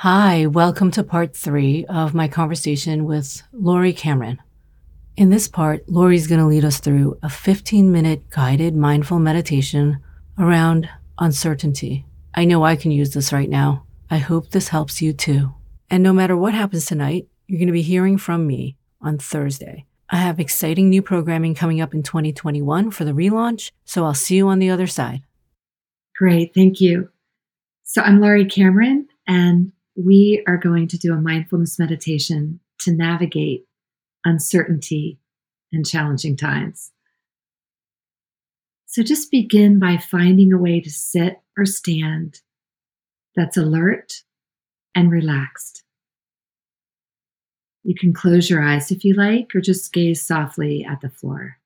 Hi, welcome to part three of my conversation with Laurie Cameron. In this part, Laurie's going to lead us through a 15 minute guided mindful meditation around uncertainty. I know I can use this right now. I hope this helps you too. And no matter what happens tonight, you're going to be hearing from me on Thursday. I have exciting new programming coming up in 2021 for the relaunch, so I'll see you on the other side. Great, thank you. So I'm Laurie Cameron, and we are going to do a mindfulness meditation to navigate uncertainty and challenging times. So just begin by finding a way to sit or stand that's alert and relaxed. You can close your eyes if you like, or just gaze softly at the floor.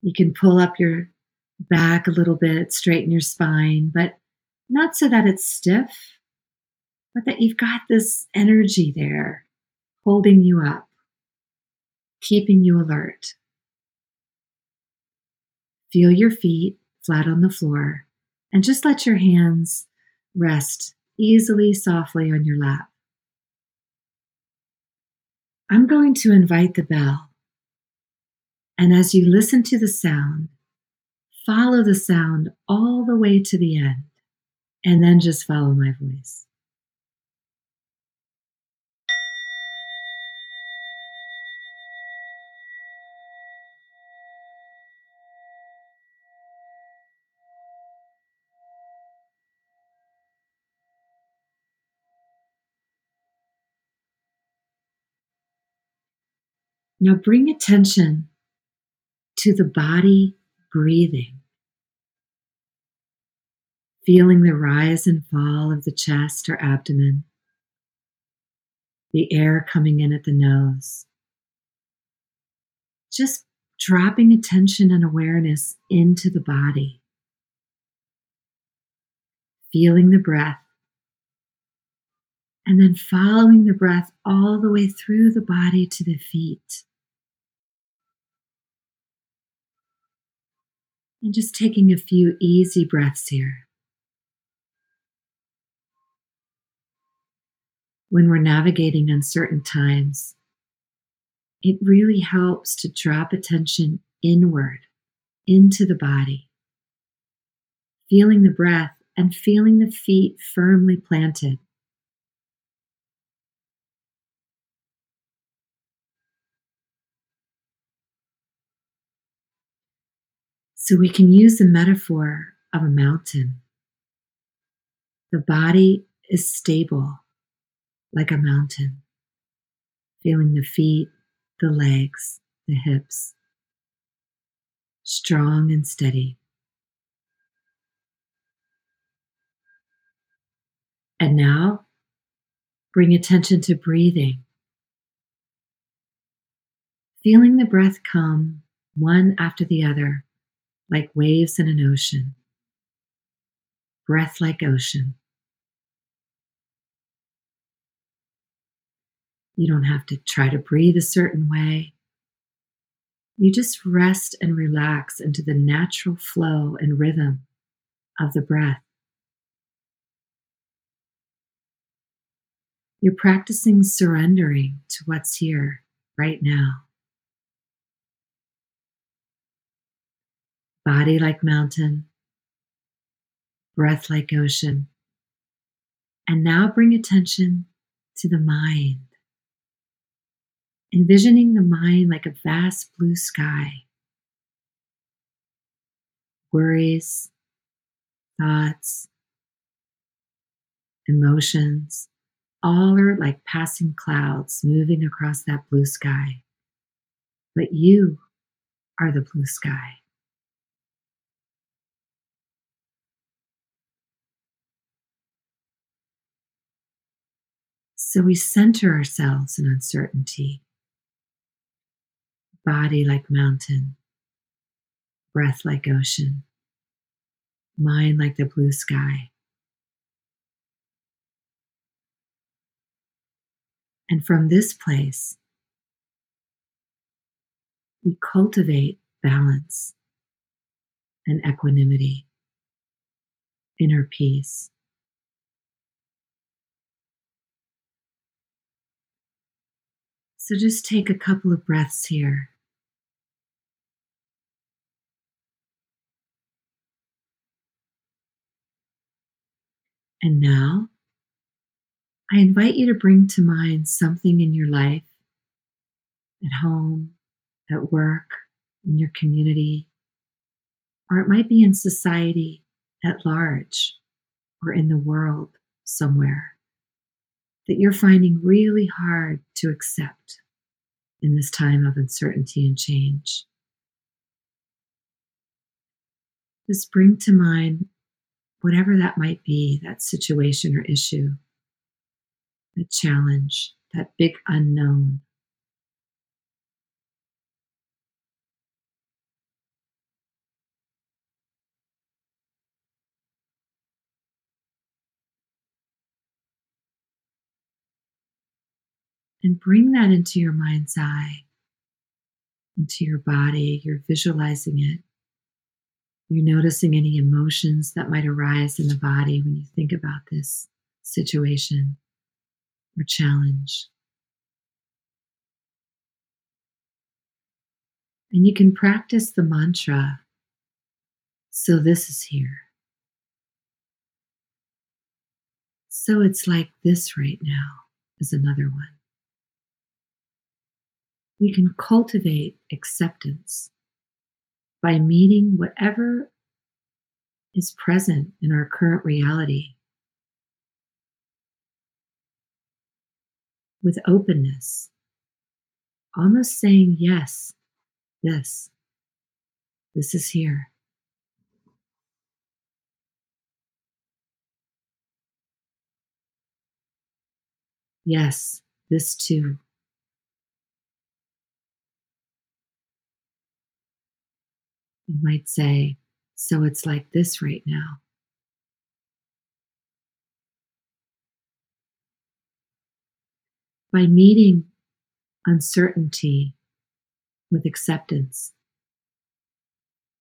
You can pull up your back a little bit, straighten your spine, but not so that it's stiff, but that you've got this energy there holding you up, keeping you alert. Feel your feet flat on the floor and just let your hands rest easily, softly on your lap. I'm going to invite the bell. And as you listen to the sound, follow the sound all the way to the end and then just follow my voice. Now bring attention to the body breathing feeling the rise and fall of the chest or abdomen, the air coming in at the nose. Just dropping attention and awareness into the body, feeling the breath, and then following the breath all the way through the body to the feet. And just taking a few easy breaths here. When we're navigating uncertain times, it really helps to drop attention inward into the body, feeling the breath and feeling the feet firmly planted. So we can use the metaphor of a mountain. The body is stable like a mountain, feeling the feet, the legs, the hips, strong and steady. And now bring attention to breathing, feeling the breath come one after the other like waves in an ocean, breath like ocean. You don't have to try to breathe a certain way. You just rest and relax into the natural flow and rhythm of the breath. You're practicing surrendering to what's here right now. Body like mountain, breath like ocean. And now bring attention to the mind envisioning the mind like a vast blue sky. Worries, thoughts, emotions, all are like passing clouds moving across that blue sky. But you are the blue sky. So we center ourselves in uncertainty body like mountain, breath like ocean, mind like the blue sky. And from this place, we cultivate balance and equanimity, inner peace. So just take a couple of breaths here. And now, I invite you to bring to mind something in your life, at home, at work, in your community, or it might be in society at large or in the world somewhere that you're finding really hard to accept in this time of uncertainty and change. Just bring to mind whatever that might be, that situation or issue, that challenge, that big unknown. and bring that into your mind's eye, into your body. You're visualizing it. You're noticing any emotions that might arise in the body when you think about this situation or challenge. And you can practice the mantra, so this is here. So it's like this right now, is another one we can cultivate acceptance by meeting whatever is present in our current reality with openness, almost saying, Yes, this, this is here. Yes, this too. You might say, So it's like this right now. By meeting uncertainty with acceptance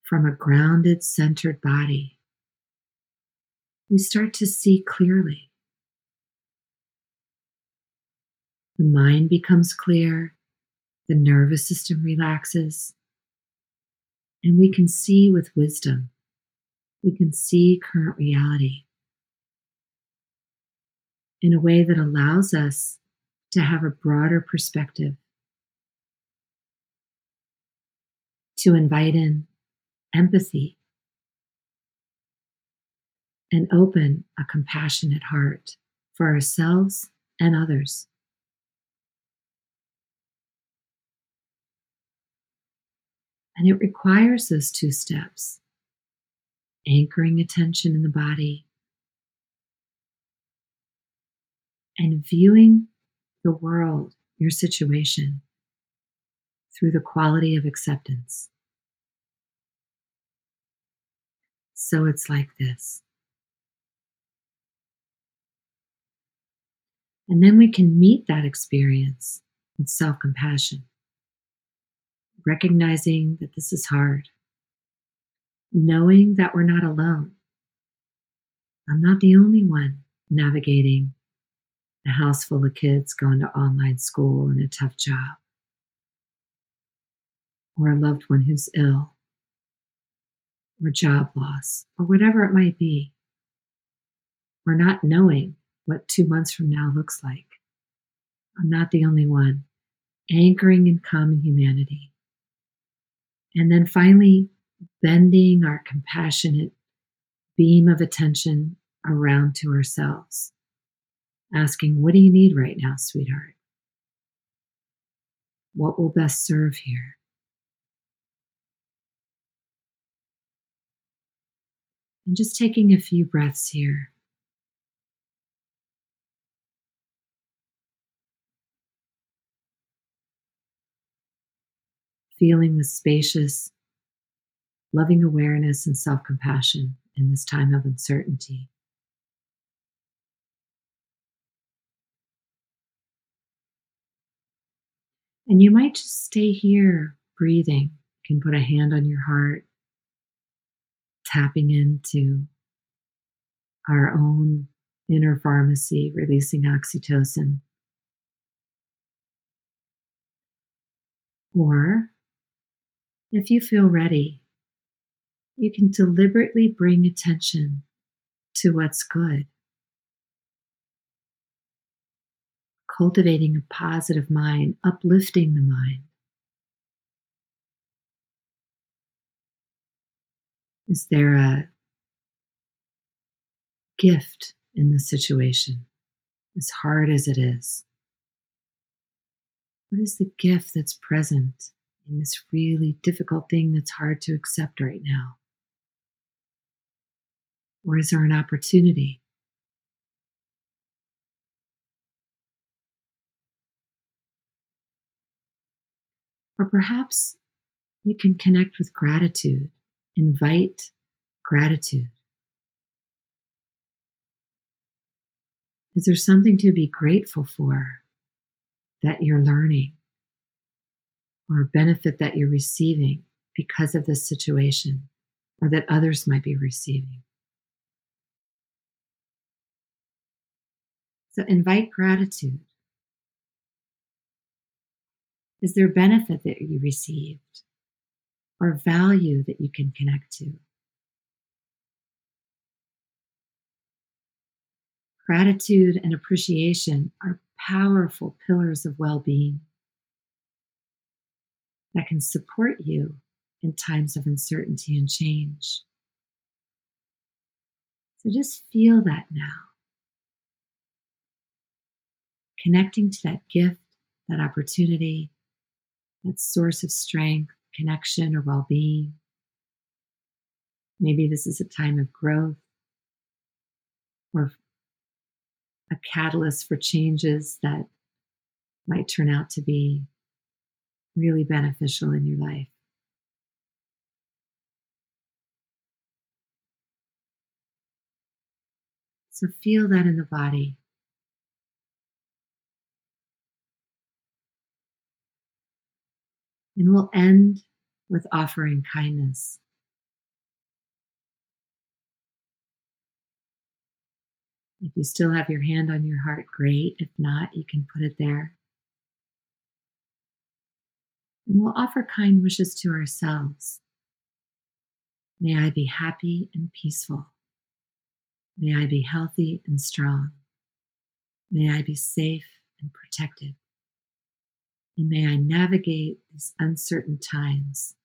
from a grounded, centered body, we start to see clearly. The mind becomes clear, the nervous system relaxes, and we can see with wisdom. We can see current reality in a way that allows us to have a broader perspective, to invite in empathy and open a compassionate heart for ourselves and others. And it requires those two steps anchoring attention in the body and viewing the world, your situation, through the quality of acceptance. So it's like this. And then we can meet that experience with self compassion recognizing that this is hard, knowing that we're not alone. I'm not the only one navigating a house full of kids going to online school and a tough job, or a loved one who's ill, or job loss, or whatever it might be. We're not knowing what two months from now looks like. I'm not the only one anchoring in common humanity. And then finally, bending our compassionate beam of attention around to ourselves, asking, What do you need right now, sweetheart? What will best serve here? And just taking a few breaths here. Feeling the spacious, loving awareness and self compassion in this time of uncertainty. And you might just stay here breathing. You can put a hand on your heart, tapping into our own inner pharmacy, releasing oxytocin. Or, if you feel ready, you can deliberately bring attention to what's good. Cultivating a positive mind, uplifting the mind. Is there a gift in the situation, as hard as it is? What is the gift that's present in this really difficult thing that's hard to accept right now? Or is there an opportunity? Or perhaps you can connect with gratitude, invite gratitude. Is there something to be grateful for that you're learning or a benefit that you're receiving because of this situation or that others might be receiving? So invite gratitude. Is there benefit that you received or value that you can connect to? Gratitude and appreciation are powerful pillars of well being that can support you in times of uncertainty and change. So just feel that now connecting to that gift, that opportunity, that source of strength, connection, or well being. Maybe this is a time of growth or a catalyst for changes that might turn out to be really beneficial in your life. So feel that in the body. And we'll end with offering kindness. If you still have your hand on your heart, great. If not, you can put it there. And we'll offer kind wishes to ourselves. May I be happy and peaceful. May I be healthy and strong. May I be safe and protected. And may I navigate these uncertain times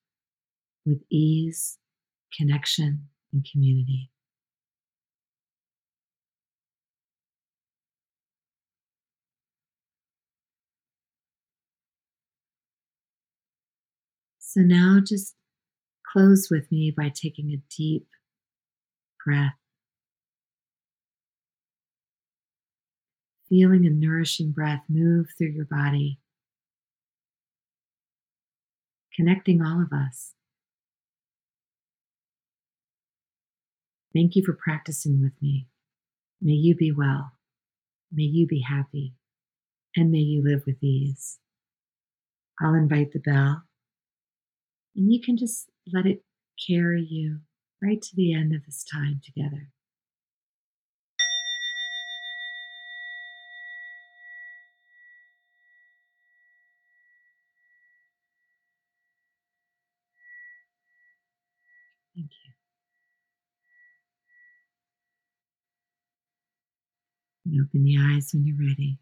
with ease, connection, and community. So now just close with me by taking a deep breath. Feeling a nourishing breath move through your body connecting all of us. Thank you for practicing with me. May you be well. May you be happy. And may you live with ease. I'll invite the bell, and you can just let it carry you right to the end of this time together. Thank you. And open the eyes when you're ready.